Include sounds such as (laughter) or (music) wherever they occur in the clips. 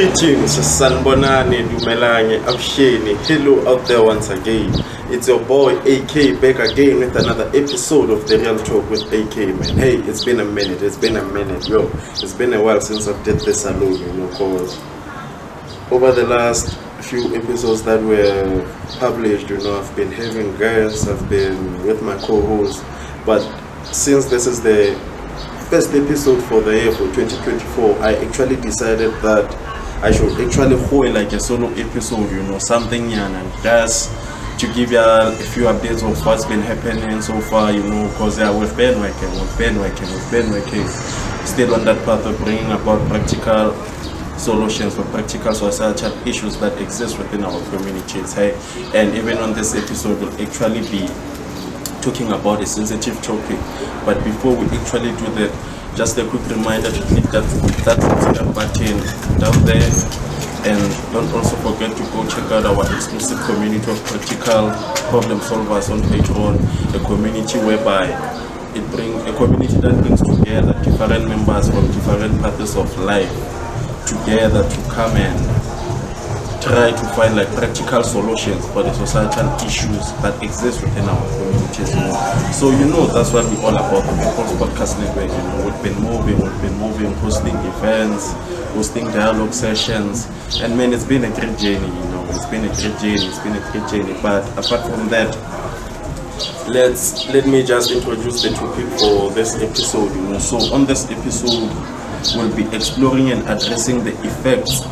Greetings, Sanbonani, Dumelange, Absheni. Hello out there once again. It's your boy Akay back again with another episode of The Real Talk with Akay man. Hey, it's been a minute, it's been a minute, yo. It's been a while since I've did this alone, you know, cause over the last few episodes that were published, you know, I've been having guests, I've been with my co-host, but since this is the first episode for the year for 2024, I actually decided that I should actually hold like a solo episode, you know, something and just to give you a few updates of what's been happening so far, you know, because yeah, we've been working, we've been working, we've been working, still on that path of bringing about practical solutions for practical societal issues that exist within our communities. Hey, and even on this episode, we'll actually be talking about a sensitive topic. But before we actually do that, just a quick reminder to click that that subscribe button down there. And don't also forget to go check out our exclusive community of practical problem solvers on Patreon, a community whereby it brings a community that brings together different members from different paths of life together to come and try to find like practical solutions for the societal issues that exist within our communities. So you know that's what we're all about. The People's Podcast Network. You know, we've been moving, we've been moving, hosting events, hosting dialogue sessions, and man, it's been a great journey. You know, it's been a great journey. It's been a great journey. But apart from that, let's let me just introduce the topic for this episode. You know, so on this episode, we'll be exploring and addressing the effects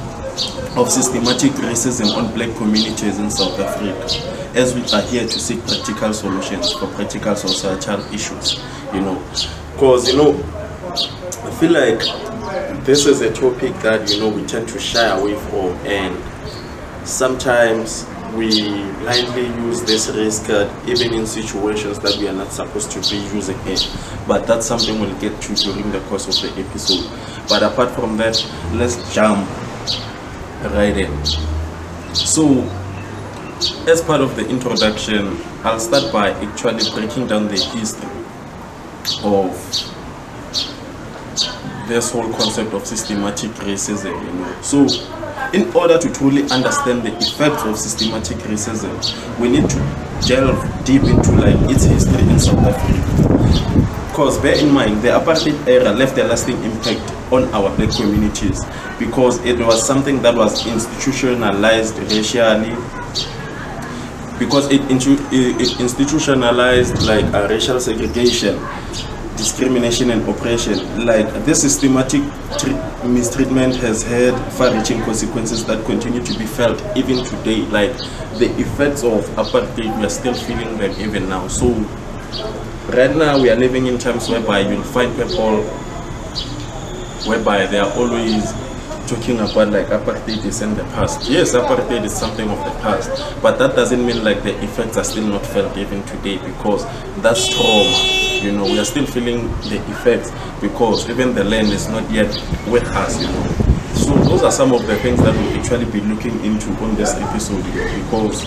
of systematic racism on black communities in South Africa as we are here to seek practical solutions for practical societal issues you know. Because you know I feel like this is a topic that you know we tend to shy away from and sometimes we blindly use this race card even in situations that we are not supposed to be using it. But that's something we'll get to during the course of the episode. But apart from that let's jump right. So, as part of the introduction, I'll start by actually breaking down the history of this whole concept of systematic racism. You know, so in order to truly understand the effects of systematic racism, we need to delve deep into like its history in South Africa. Because bear in mind, the apartheid era left a lasting impact on our black communities because it was something that was institutionalized racially. Because it, it institutionalized like a racial segregation discrimination and oppression. Like this systematic mistreatment has had far-reaching consequences that continue to be felt even today. Like the effects of apartheid we are still feeling them even now. So right now we are living in times whereby you'll find people whereby they are always talking about like apartheid is in the past. Yes, apartheid is something of the past, but that doesn't mean like the effects are still not felt even today because that's trauma. You know, we are still feeling the effects because even the land is not yet with us. You know, so those are some of the things that we'll actually be looking into on this episode because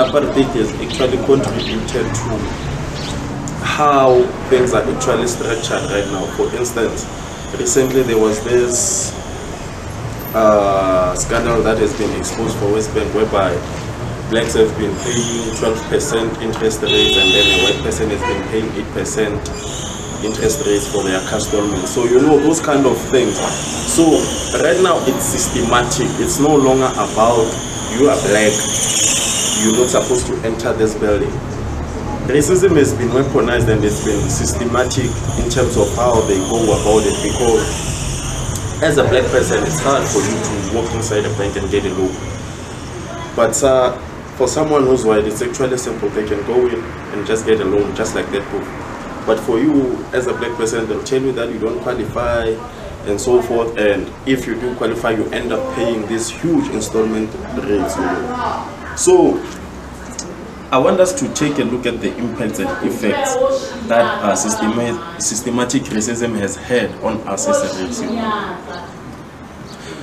apartheid has actually contributed to how things are actually structured right now. For instance, recently there was this uh, scandal that has been exposed for WesBank whereby blacks have been paying 12% interest rates and then a white person has been paying 8% interest rates for their custodian. So you know those kind of things. So right now it's systematic. It's no longer about you are black, you're not supposed to enter this building. Racism has been weaponized and it's been systematic in terms of how they go about it because as a black person it's hard for you to walk inside a bank and get a loan. But uh, for someone who's white it's actually simple. They can go in and just get a loan just like that book. But for you as a black person they'll tell you that you don't qualify and so forth and if you do qualify you end up paying these huge installment rates. So I want us to take a look at the impacts and effects that uh, systematic, racism has had on us as a race.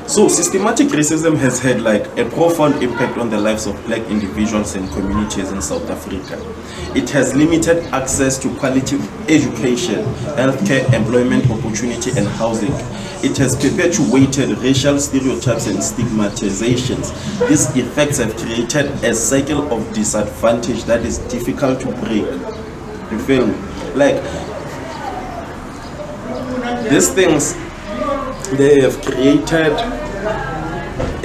So systematic racism has had like a profound impact on the lives of black individuals and communities in South Africa. It has limited access to quality education, healthcare, employment opportunity and housing. It has perpetuated racial stereotypes and stigmatizations. These effects have created a cycle of disadvantage that is difficult to break. You feel me? Like these things they have created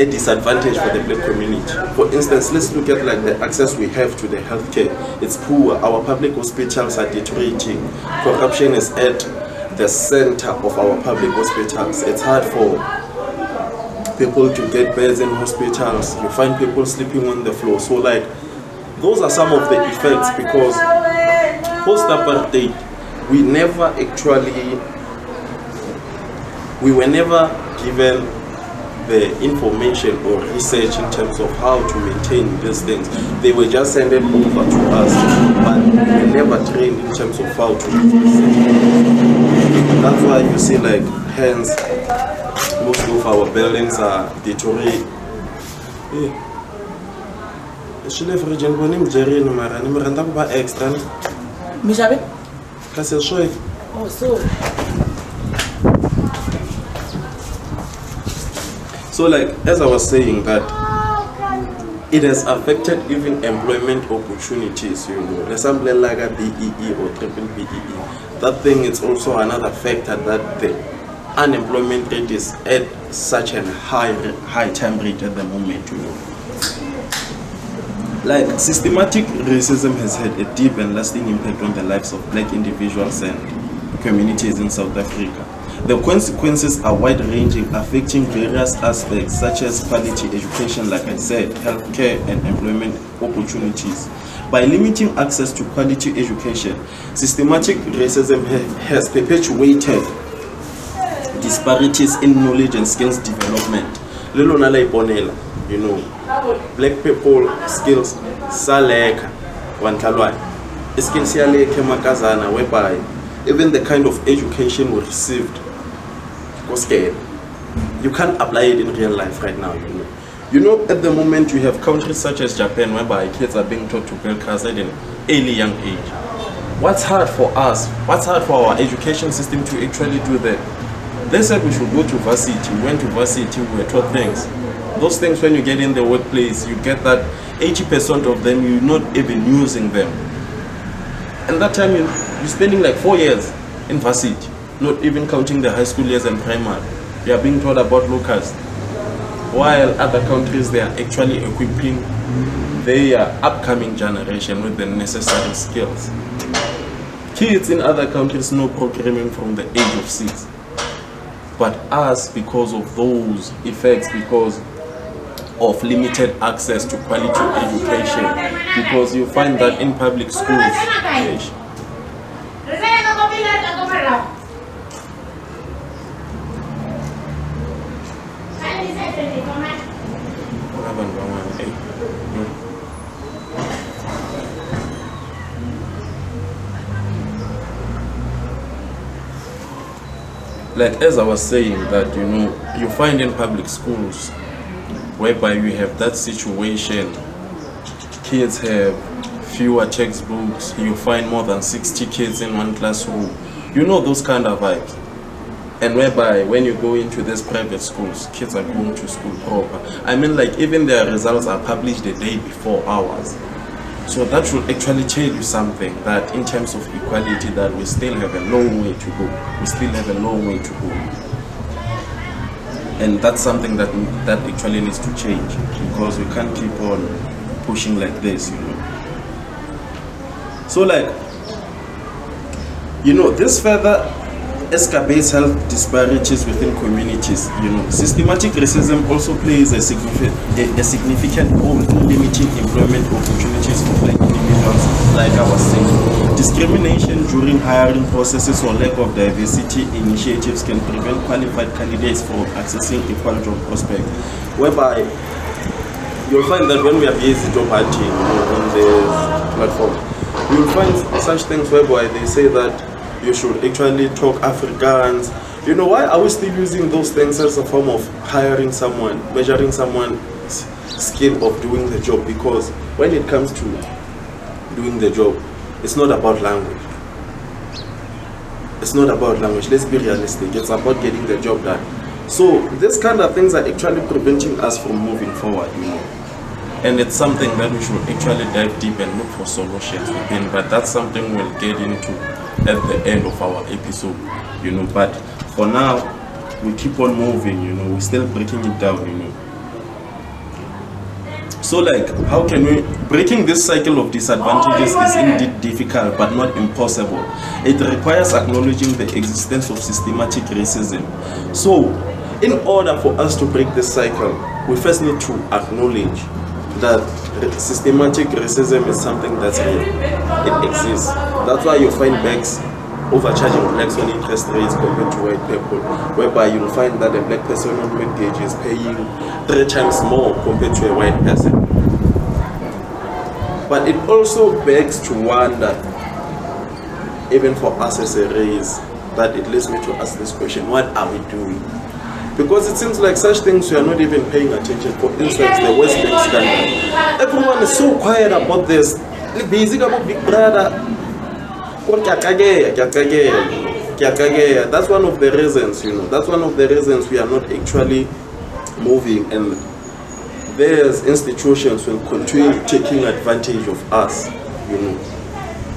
a disadvantage for the black community. For instance, let's look at like the access we have to the healthcare. It's poor. Our public hospitals are deteriorating. Corruption is at the center of our public hospitals. It's hard for people to get beds in hospitals. You find people sleeping on the floor. So like those are some of the effects because post apartheid we never actually we were never given the information or research in terms of how to maintain these things. They were just sent over to us, but we were never trained in terms of how to do this. That's why you see like hence most of our buildings are deteriorated. deteriorating. Yeah. Shile region bone mjerini mara ni mi rhandza ku va extra mi xave kasi swi oh so So, like as I was saying, that it has affected even employment opportunities. You know, there's something like a BEE or triple BEE. That thing is also another factor that the unemployment rate is at such a high high time rate at the moment. You know, like systematic racism has had a deep and lasting impact on the lives of black individuals and communities in South Africa. The consequences are wide ranging, affecting various aspects such as quality education, like I said, healthcare, and employment opportunities. By limiting access to quality education, systematic racism has perpetuated disparities in knowledge and skills development. La you know, black people skills saleka wantalwane. Skills yaleke makazana whereby even the kind of education we received scared. You can't apply it in real life right now, you know. You know, at the moment, you have countries such as Japan whereby kids are being taught to build cars at an early young age. What's hard for us? What's hard for our education system to actually do that? They said we should go to varsity. We went to varsity, we were taught things. Those things, when you get in the workplace, you get that 80% of them, you're not even using them. And that time, you, you're spending like four years in varsity, not even counting the high school years and primary. You are being taught about locals. While other countries, they are actually equipping their upcoming generation with the necessary skills. Kids in other countries know programming from the age of six. But us, because of those effects, because of limited access to quality education, because you find that in public schools, yes, abantu ban'wana, eh, mm. like as I was saying that you know you find in public schools whereby you have that situation kids have fewer textbooks you find more than 60 kids in one classroom. You know those kind of vibes and whereby when you go into these private schools kids are going to school proper i mean like even their results are published the day before ours so that should actually tell you something that in terms of equality that we still have a long way to go. We still have a long way to go. And that's something that that actually needs to change because we can't keep on pushing like this, you know. So like you know, this further escalates health disparities within communities. You know, systematic racism also plays a significant a, a significant role in limiting employment opportunities for black individuals, like I was saying. Discrimination during hiring processes or lack of diversity initiatives can prevent qualified candidates from accessing equal job prospects, whereby you'll find that when we are busy job hunting on this platform, you'll find such things whereby they say that you should actually talk Afrikaans, You know, why are we still using those things as a form of hiring someone, measuring someone's skill of doing the job? Because when it comes to doing the job, it's not about language. It's not about language. Let's be realistic. It's about getting the job done. So this kind of things are actually preventing us from moving forward, you know. And it's something that we should actually dive deep and look for solutions within. But that's something we'll get into at the end of our episode, you know. But for now, we keep on moving, you know. We're still breaking it down, you know. So, like, how can we breaking this cycle of disadvantages is indeed difficult but not impossible. It requires acknowledging the existence of systematic racism. So, in order for us to break this cycle, we first need to acknowledge that systematic racism is something that's real. It exists. That's why you find banks overcharging blacks on interest rates compared to white people, whereby you'll find that a black person on mortgage is paying three times more compared to a white person. But it also begs to wonder, even for us as a race, that it leads me to ask this question what are we doing? Because it seems like such things we are not even paying attention. For instance, the WesBank scandal. Everyone is so quiet about this. Busy about Big Brother. That's one of the reasons, you know. That's one of the reasons we are not actually moving and there's institutions will continue taking advantage of us, you know.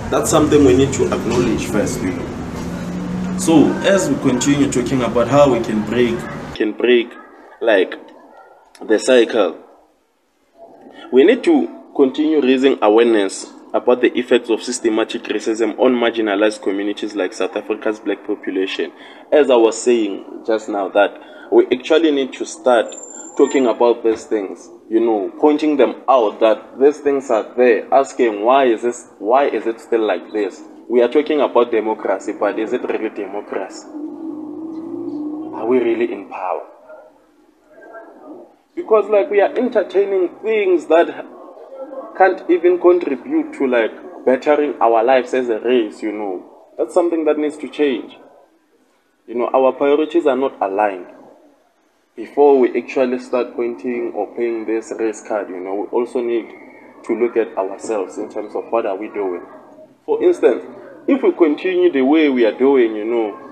That's something we need to acknowledge first, you know. So as we continue talking about how we can break can break like the cycle. We need to continue raising awareness about the effects of systematic racism on marginalized communities like South Africa's black population. As I was saying just now, that we actually need to start talking about these things, you know, pointing them out that these things are there, asking why is this why is it still like this? We are talking about democracy, but is it really democracy? Are we really in power? Because like we are entertaining things that can't even contribute to like bettering our lives as a race, you know. That's something that needs to change. You know, our priorities are not aligned. Before we actually start pointing or playing this race card, you know, we also need to look at ourselves in terms of what are we doing. For instance, if we continue the way we are doing, you know,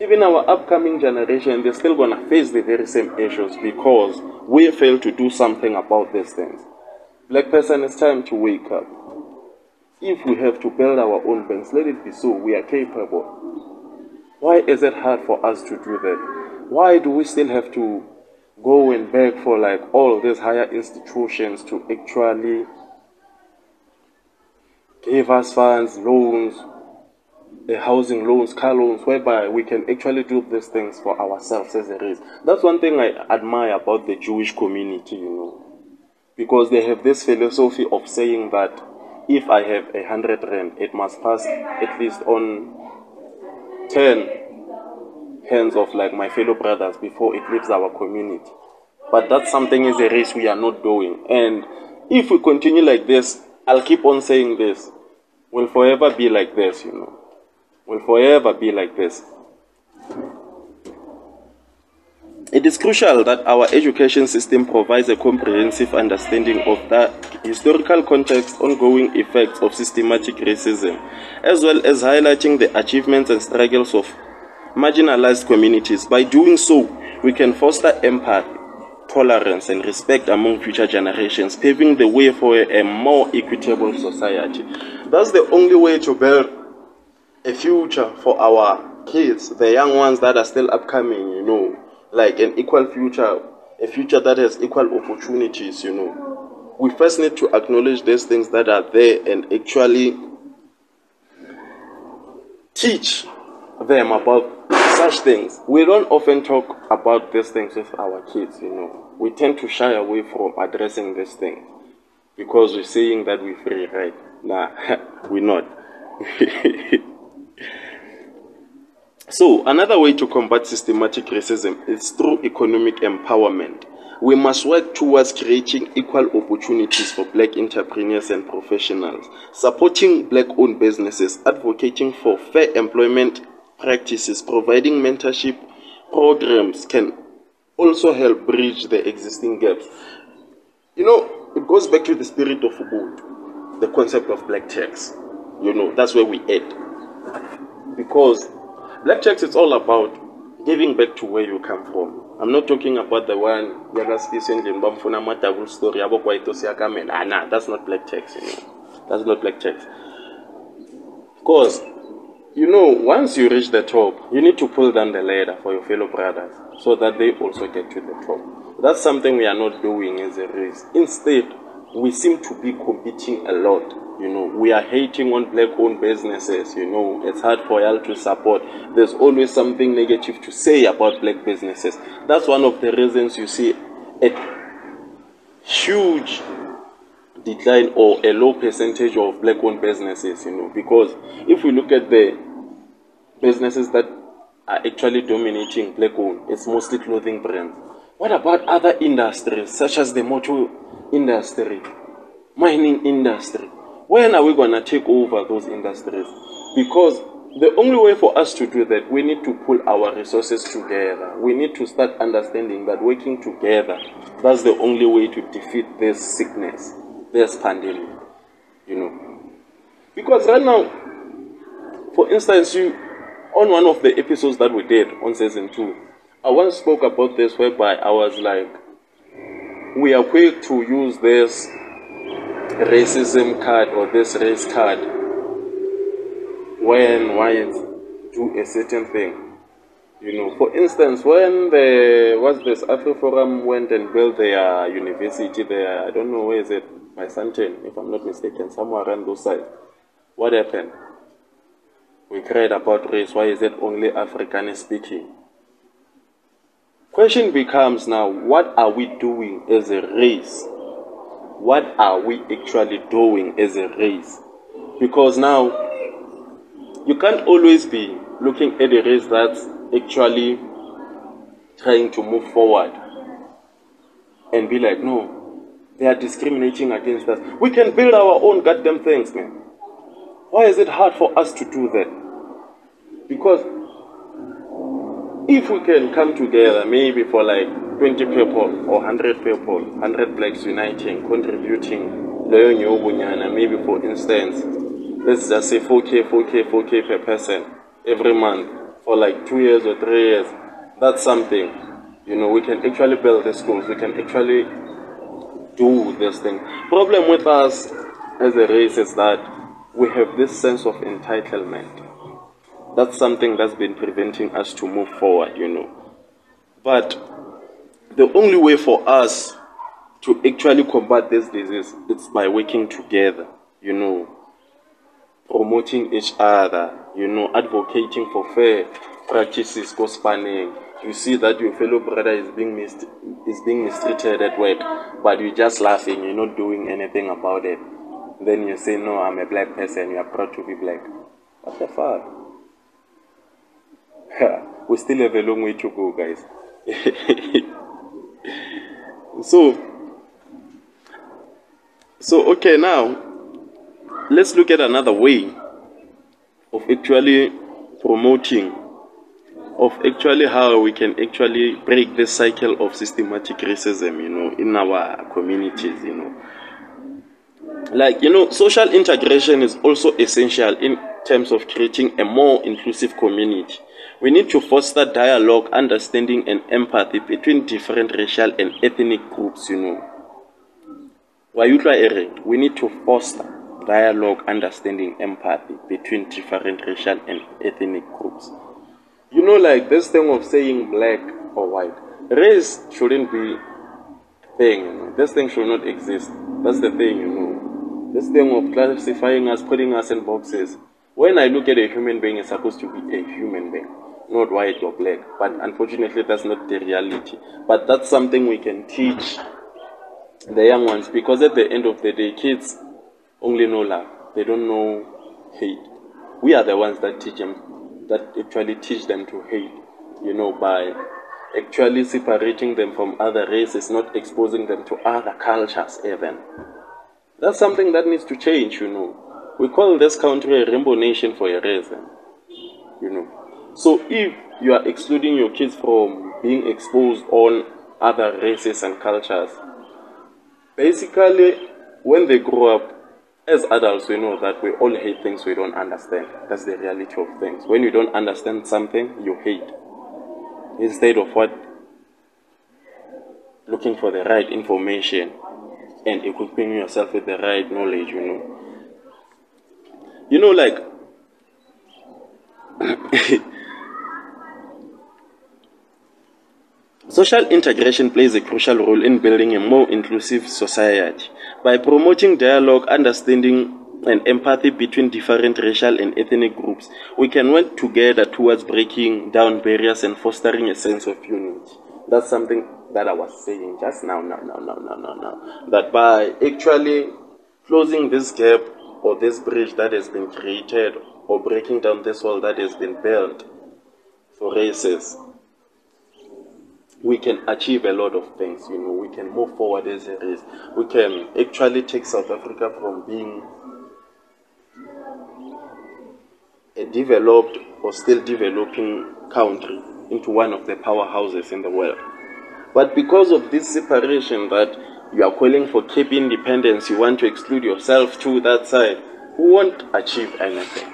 even our upcoming generation, they're still going to face the very same issues because we fail to do something about these things. Black person, it's time to wake up. If we have to build our own banks, let it be so. We are capable. Why is it hard for us to do that? Why do we still have to go and beg for like all these higher institutions to actually give us funds, loans, housing loans, car loans, whereby we can actually do these things for ourselves as a race. That's one thing I admire about the Jewish community, you know, because they have this philosophy of saying that if I have a hundred rand, it must pass at least on ten hands of like my fellow brothers before it leaves our community. But that's something as a race we are not doing. And if we continue like this, I'll keep on saying this. We'll forever be like this, you know will forever be like this. It is crucial that our education system provides a comprehensive understanding of the historical context, ongoing effects of systematic racism, as well as highlighting the achievements and struggles of marginalized communities. By doing so, we can foster empathy, tolerance, and respect among future generations, paving the way for a more equitable society. That's the only way to build a future for our kids, the young ones that are still upcoming, you know, like an equal future, a future that has equal opportunities, you know. We first need to acknowledge these things that are there and actually teach them about such things. We don't often talk about these things with our kids, you know. We tend to shy away from addressing these things because we're saying that we're free, right? Nah, (laughs) we're not. (laughs) So, another way to combat systematic racism is through economic empowerment. We must work towards creating equal opportunities for black entrepreneurs and professionals, supporting black owned businesses, advocating for fair employment practices, providing mentorship programs can also help bridge the existing gaps. You know, it goes back to the spirit of Ubuntu, the concept of black tax. You know, that's where we end. Because black tax is all about giving back to where you come from. I'm not talking about the one yakasifisa endlini bamfuna ama-double story yabo kwaito siyakamela ah nah that's not black tax you know. That's not black tax because you know once you reach the top you need to pull down the ladder for your fellow brothers so that they also get to the top. That's something we are not doing as a race. Instead we seem to be competing a lot you know, we are hating on black owned businesses. You know, it's hard for y'all to support. There's always something negative to say about black businesses. That's one of the reasons you see a huge decline or a low percentage of black owned businesses, you know, because if we look at the businesses that are actually dominating black owned, it's mostly clothing brands. What about other industries such as the motor industry, mining industry? when are we going to take over those industries? Because the only way for us to do that, we need to pull our resources together. We need to start understanding that working together, that's the only way to defeat this sickness, this pandemic. You know. Because right now, for instance, you on one of the episodes that we did on season two, I once spoke about this whereby I was like, we are quick to use this racism card or this race card when whites do a certain thing. You know, for instance, when the what's this AfriForum went and built their university there, I don't know where is it, by Santen, if I'm not mistaken, somewhere around those sides. What happened? We cried about race. Why is it only African speaking? Question becomes now, what are we doing as a race what are we actually doing as a race? Because now you can't always be looking at a race that's actually trying to move forward and be like, no, they are discriminating against us. We can build our own goddamn things, man. Why is it hard for us to do that? Because if we can come together, maybe for like 20 people or 100 people, 100 blacks uniting, contributing, maybe for instance, let's just say 4K, 4K, 4K per person every month for like two years or three years. That's something. You know, we can actually build the schools. We can actually do this thing. Problem with us as a race is that we have this sense of entitlement. That's something that's been preventing us to move forward, you know. But the only way for us to actually combat this disease is by working together, you know, promoting each other, you know, advocating for fair practices, go spanning. You see that your fellow brother is being mis- is being mistreated at work, but you're just laughing, you're not doing anything about it. Then you say, No, I'm a black person, you are proud to be black. What the fuck? (laughs) we still have a long way to go, guys. (laughs) so so okay now let's look at another way of actually promoting of actually how we can actually break the cycle of systematic racism you know in our communities you know like you know social integration is also essential in terms of creating a more inclusive community we need to foster dialogue, understanding, and empathy between different racial and ethnic groups, you know. We need to foster dialogue, understanding, empathy between different racial and ethnic groups. You know, like this thing of saying black or white, race shouldn't be thing. You know? This thing should not exist. That's the thing, you know. This thing of classifying us, putting us in boxes. When I look at a human being, it's supposed to be a human being not white or black. But unfortunately, that's not the reality. But that's something we can teach the young ones because at the end of the day, kids only know love. They don't know hate. We are the ones that teach them, that actually teach them to hate, you know, by actually separating them from other races, not exposing them to other cultures even. That's something that needs to change, you know. We call this country a rainbow nation for a reason, you know. So if you are excluding your kids from being exposed on other races and cultures, basically when they grow up, as adults, we know that we all hate things we don't understand. That's the reality of things. When you don't understand something, you hate. Instead of what? Looking for the right information and equipping yourself with the right knowledge, you know. You know, like, Social integration plays a crucial role in building a more inclusive society. By promoting dialogue, understanding, and empathy between different racial and ethnic groups, we can work together towards breaking down barriers and fostering a sense of unity. That's something that I was saying just now, now, now, now, now, now, now. That by actually closing this gap or this bridge that has been created or breaking down this wall that has been built for races, we can achieve a lot of things. You know, we can move forward as a race. We can actually take South Africa from being a developed or still developing country into one of the powerhouses in the world. But because of this separation that you are calling for Cape independence, you want to exclude yourself to that side, who won't achieve anything.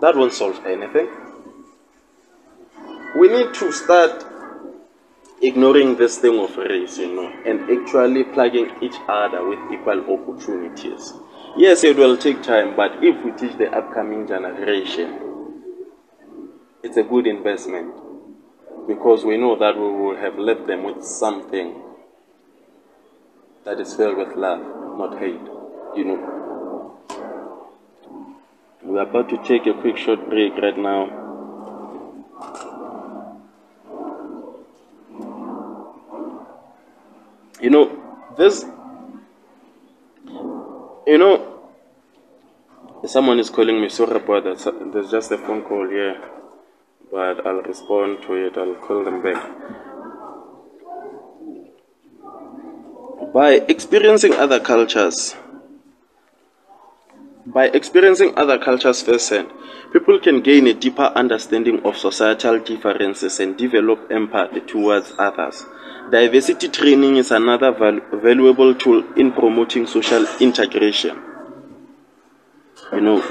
That won't solve anything. We need to start ignoring this thing of race, you know, and actually plugging each other with equal opportunities. Yes, it will take time, but if we teach the upcoming generation, it's a good investment because we know that we will have left them with something that is filled with love, not hate, you know. We're about to take a quick short break right now. You know, this, you know, someone is calling me. Sorry about that. There's just a phone call here, but I'll respond to it. I'll call them back. By experiencing other cultures, by experiencing other cultures firsthand, people can gain a deeper understanding of societal differences and develop empathy towards others. Diversity training is another val- valuable tool in promoting social integration. You know,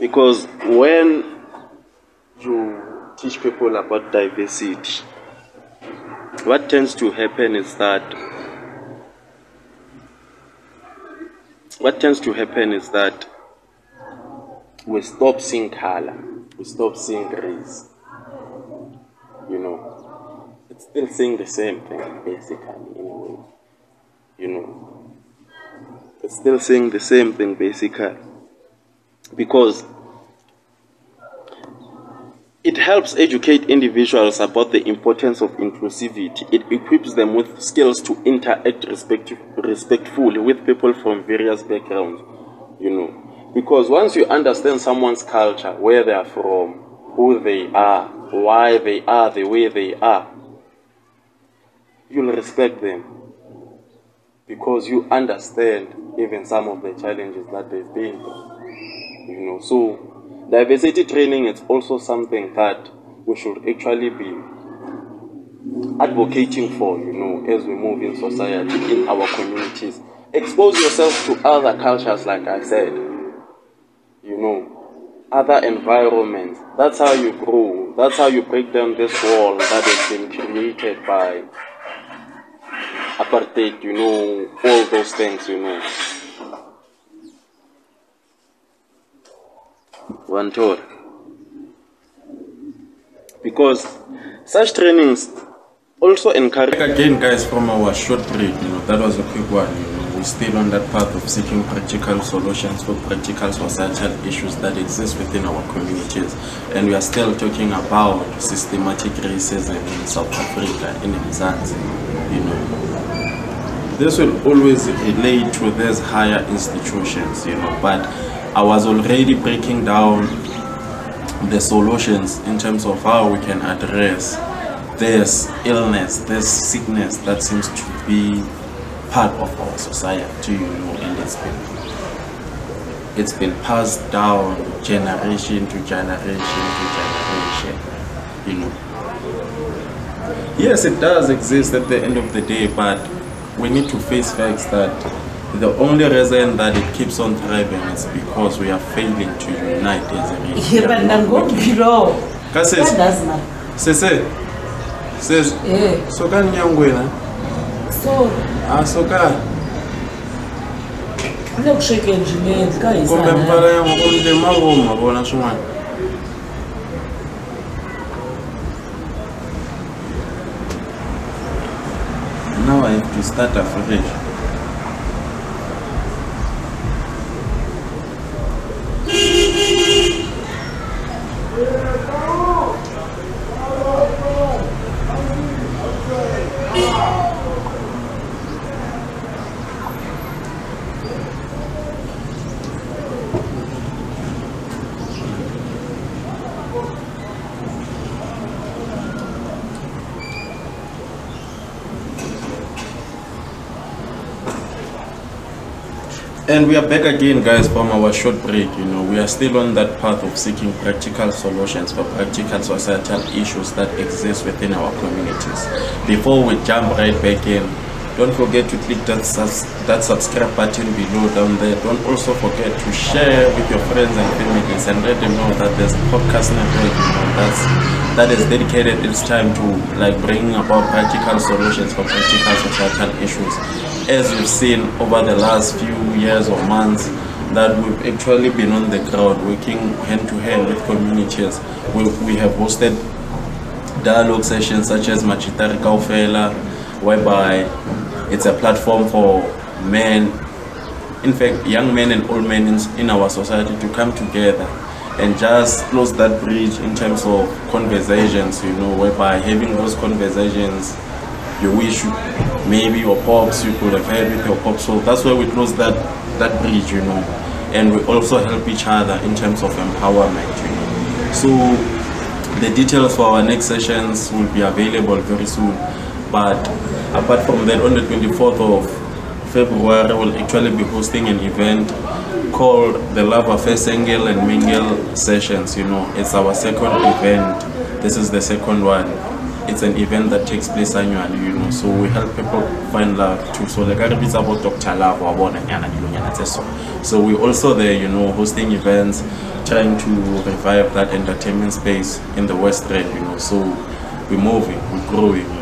because when you teach people about diversity, what tends to happen is that what tends to happen is that we stop seeing color, we stop seeing race. You know, still saying the same thing, basically, in a way. You know, it's still saying the same thing, basically. Because it helps educate individuals about the importance of inclusivity. It equips them with skills to interact respect- respectfully with people from various backgrounds, you know. Because once you understand someone's culture, where they are from, who they are, why they are the way they are, you'll respect them. Because you understand even some of the challenges that they've been through. You know, so diversity training is also something that we should actually be advocating for, you know, as we move in society, in our communities. Expose yourself to other cultures, like I said, you know, other environments. That's how you grow. That's how you break down this wall that has been created by apartheid, you know, all those things, you know. One tour. Because such trainings also encourage. Again, guys, from our short break, you know, that was a quick one. You know, we stayed on that path of seeking practical solutions for practical societal issues that exist within our communities, and we are still talking about systematic racism in South Africa, in Mzansi, you know. This will always relate to these higher institutions, you know, but I was already breaking down the solutions in terms of how we can address this illness, this sickness that seems to be part of our society, you know, in this people. it's been passed down generation to generation to generation. You know. Yes, it does exist at the end of the day, but we need to face facts that the only reason that it keeps on thriving is because we are failing to unite as a nation. yeba nangophi lowo Kasesi, kandazi na sese, sese, Eh, sokani nyangwena, so ah sokani. kunokusheke nje nendlu kumbe mpfala kayisana yangu kumbe mavoma vona swin'wana now i have to start afresh And we are back again, guys, from our short break. You know, we are still on that path of seeking practical solutions for practical societal issues that exist within our communities. Before we jump right back in, don't forget to click that sus- that subscribe button below down there. Don't also forget to share with your friends and families and let them know that there's podcast network you know, that's that is dedicated its time to like bringing about practical solutions for practical societal issues. As you've seen over the last few years or months that we've actually been on the ground working hand to hand with communities. We, we have hosted dialogue sessions such as Machitari Kaufela whereby it's a platform for men in fact young men and old men in, in our society to come together and just close that bridge in terms of conversations you know whereby having those conversations you wish maybe your pops you could have had with your pops. So that's why we close that that bridge you know. And we also help each other in terms of empowerment you know. So the details for our next sessions will be available very soon. But apart from that on the 24th of february we'll actually be hosting an event called the love affair Sengel and mingle sessions you know. It's our second event. This is the second one. It's an event that takes place annually you know. So we help people find love too. So like I repeat about Dr. Love tse so we also there you know hosting events trying to revive that entertainment space in the west end you know. So we're moving we're growing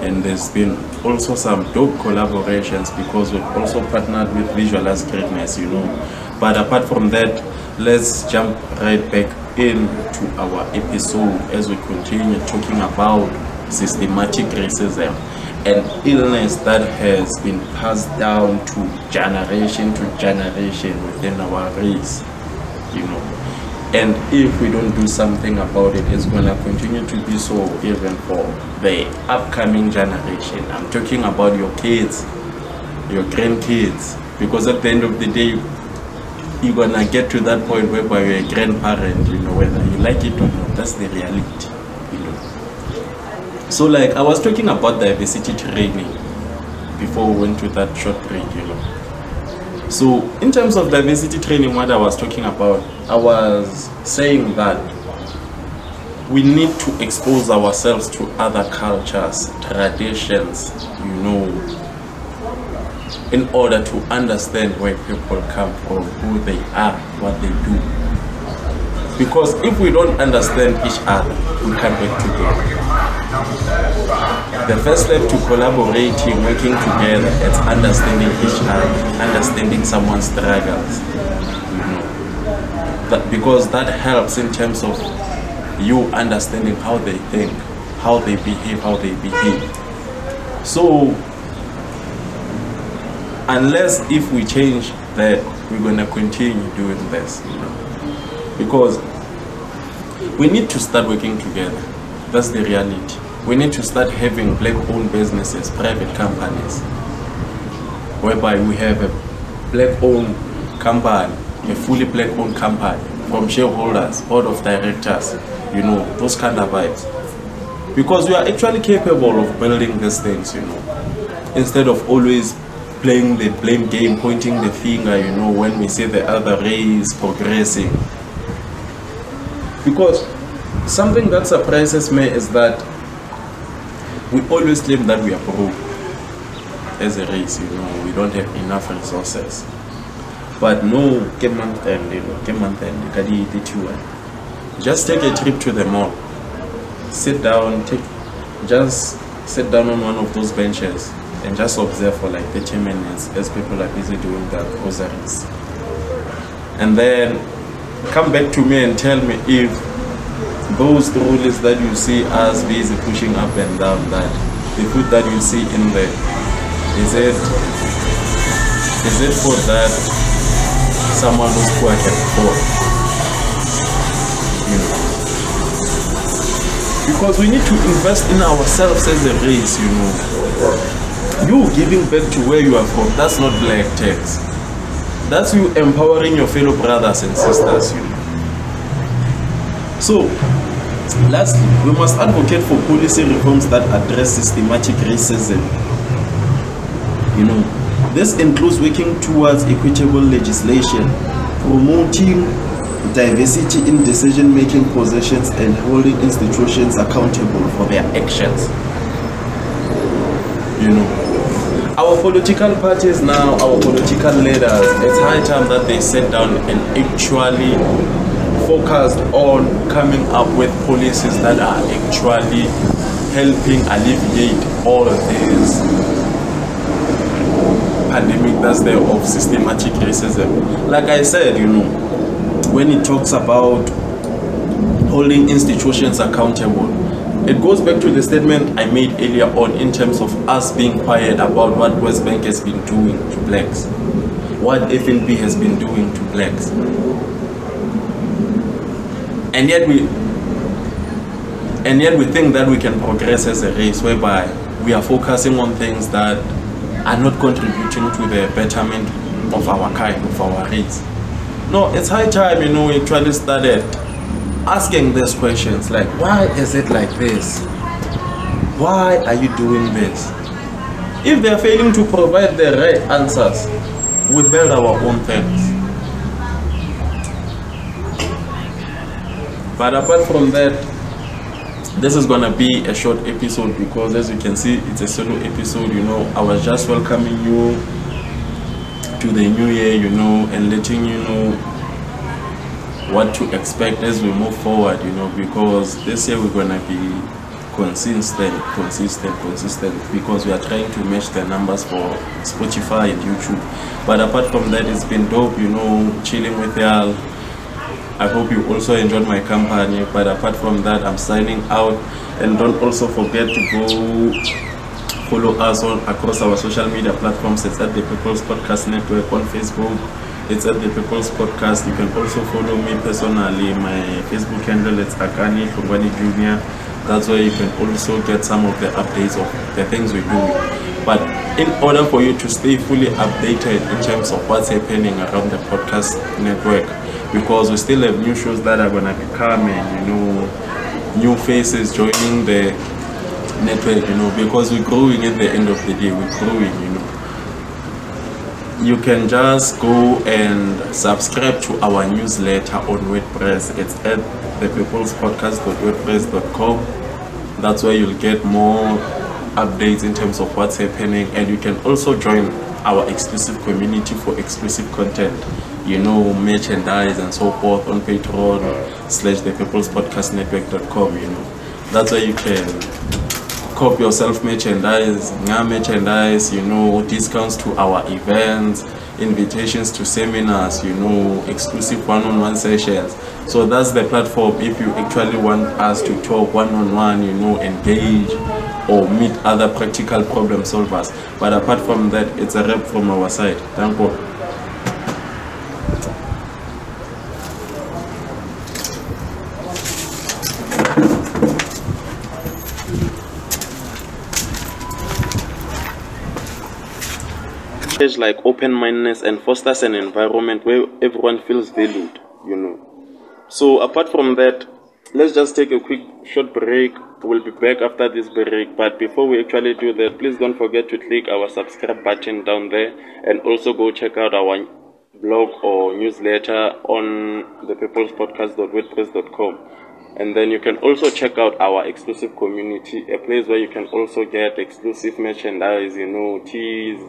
and there's been also some dope collaborations because we've also partnered with Visualize Greatness, you know. But apart from that, let's jump right back into our episode as we continue talking about systematic racism an illness that has been passed down to generation to generation within our race, you know. And if we don't do something about it, it's gonna continue to be so even for the upcoming generation. I'm talking about your kids, your grandkids, because at the end of the day, you're gonna get to that point whereby you're a grandparent, you know, whether you like it or not. That's the reality, you know. So, like, I was talking about diversity training before we went to that short break, you know. So, in terms of diversity training, what I was talking about, I was saying that we need to expose ourselves to other cultures, traditions, you know, in order to understand where people come from, who they are, what they do. Because if we don't understand each other, we can't work together. The first step to collaborating, working together, is understanding each other, understanding someone's struggles. You know, that because that helps in terms of you understanding how they think, how they behave, how they behave. So, unless if we change that, we're gonna continue doing this. You know, because we need to start working together. That's the reality. We need to start having black-owned businesses, private companies, whereby we have a black-owned company, a fully black-owned company, from shareholders, board of directors, you know, those kind of vibes. Because we are actually capable of building these things, you know, instead of always playing the blame game, pointing the finger, you know, when we see the other race progressing. Because something that surprises me is that we always claim that we are broke as a race, you know, we don't have enough resources. But no, ke month end, you know, ke month end, ka di- di two, eh. just take a trip to the mall. Sit down, take just sit down on one of those benches and just observe for like 30 minutes as people are busy doing their groceries. And then come back to me and tell me if those trolleys that you see us busy pushing up and down that the food that you see in there is it is it for that someone who's poor can afford you know. Because we need to invest in ourselves as a race you know. You giving back to where you are from that's not black tax. That's you empowering your fellow brothers and sisters you know so lastly we must advocate for policy reforms that address systematic racism. You know this includes working towards equitable legislation promoting diversity in decision making positions and holding institutions accountable for their actions. You know our political parties now our political leaders it's high time that they sit down and actually focused on coming up with policies that are actually helping alleviate all these pandemic that's there of systematic racism like i said you know when it talks about holding institutions accountable it goes back to the statement I made earlier on in terms of us being quiet about what WesBank has been doing to blacks, what FNB has been doing to blacks. And yet we and yet we think that we can progress as a race whereby we are focusing on things that are not contributing to the betterment of our kind, of our race. No, it's high time, you know, we actually started asking these questions like, why is it like this? Why are you doing this? If they're failing to provide the right answers, we build our own things. But apart from that, this is gonna be a short episode because as you can see, it's a solo episode. You know, I was just welcoming you to the new year, you know, and letting you know what to expect as we move forward, you know, because this year we're gonna be consistent, consistent, consistent, because we are trying to match the numbers for Spotify and YouTube. But apart from that, it's been dope, you know, chilling with y'all. I hope you also enjoyed my company. But apart from that, I'm signing out, and don't also forget to go follow us on across our social media platforms. It's at the People's Podcast Network on Facebook. It's at the People's Podcast. You can also follow me personally. My Facebook handle is Akani Kurwani Junior. That's where you can also get some of the updates of the things we do. But in order for you to stay fully updated in terms of what's happening around the podcast network, because we still have new shows that are gonna be coming, you know, new faces joining the network, you know, because we're growing at the end of the day, we're growing, you know you can just go and subscribe to our newsletter on WordPress. It's at thepeoplespodcast.wordpress.com. That's where you'll get more updates in terms of what's happening, and you can also join our exclusive community for exclusive content. You know, merchandise and so forth on Patreon slash thepeoplespodcastnetwork.com. You know, that's where you can cop yourself merchandise, merchandise, you know, discounts to our events, invitations to seminars, you know, exclusive one-on-one sessions. So that's the platform if you actually want us to talk one-on-one, you know, engage or meet other practical problem solvers. But apart from that, it's a rep from our side. Thank you. Like open-mindedness and fosters an environment where everyone feels valued you know so apart from that let's just take a quick short break. We'll be back after this break. But before we actually do that, please don't forget to click our subscribe button down there and also go check out our blog or newsletter on the thepeoplespodcast.wordpress.com. And then you can also check out our exclusive community, a place where you can also get exclusive merchandise, you know, teas,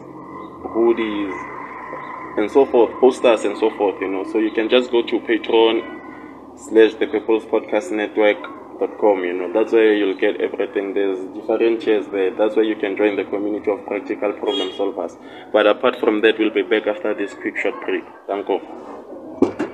hoodies, and so forth, posters and so forth, you know. So you can just go to Patreon slash the People's Podcast Network.com, you know. That's where you'll get everything. There's different chairs there. That's where you can join the community of practical problem solvers. But apart from that, we'll be back after this quick short break. Thank you.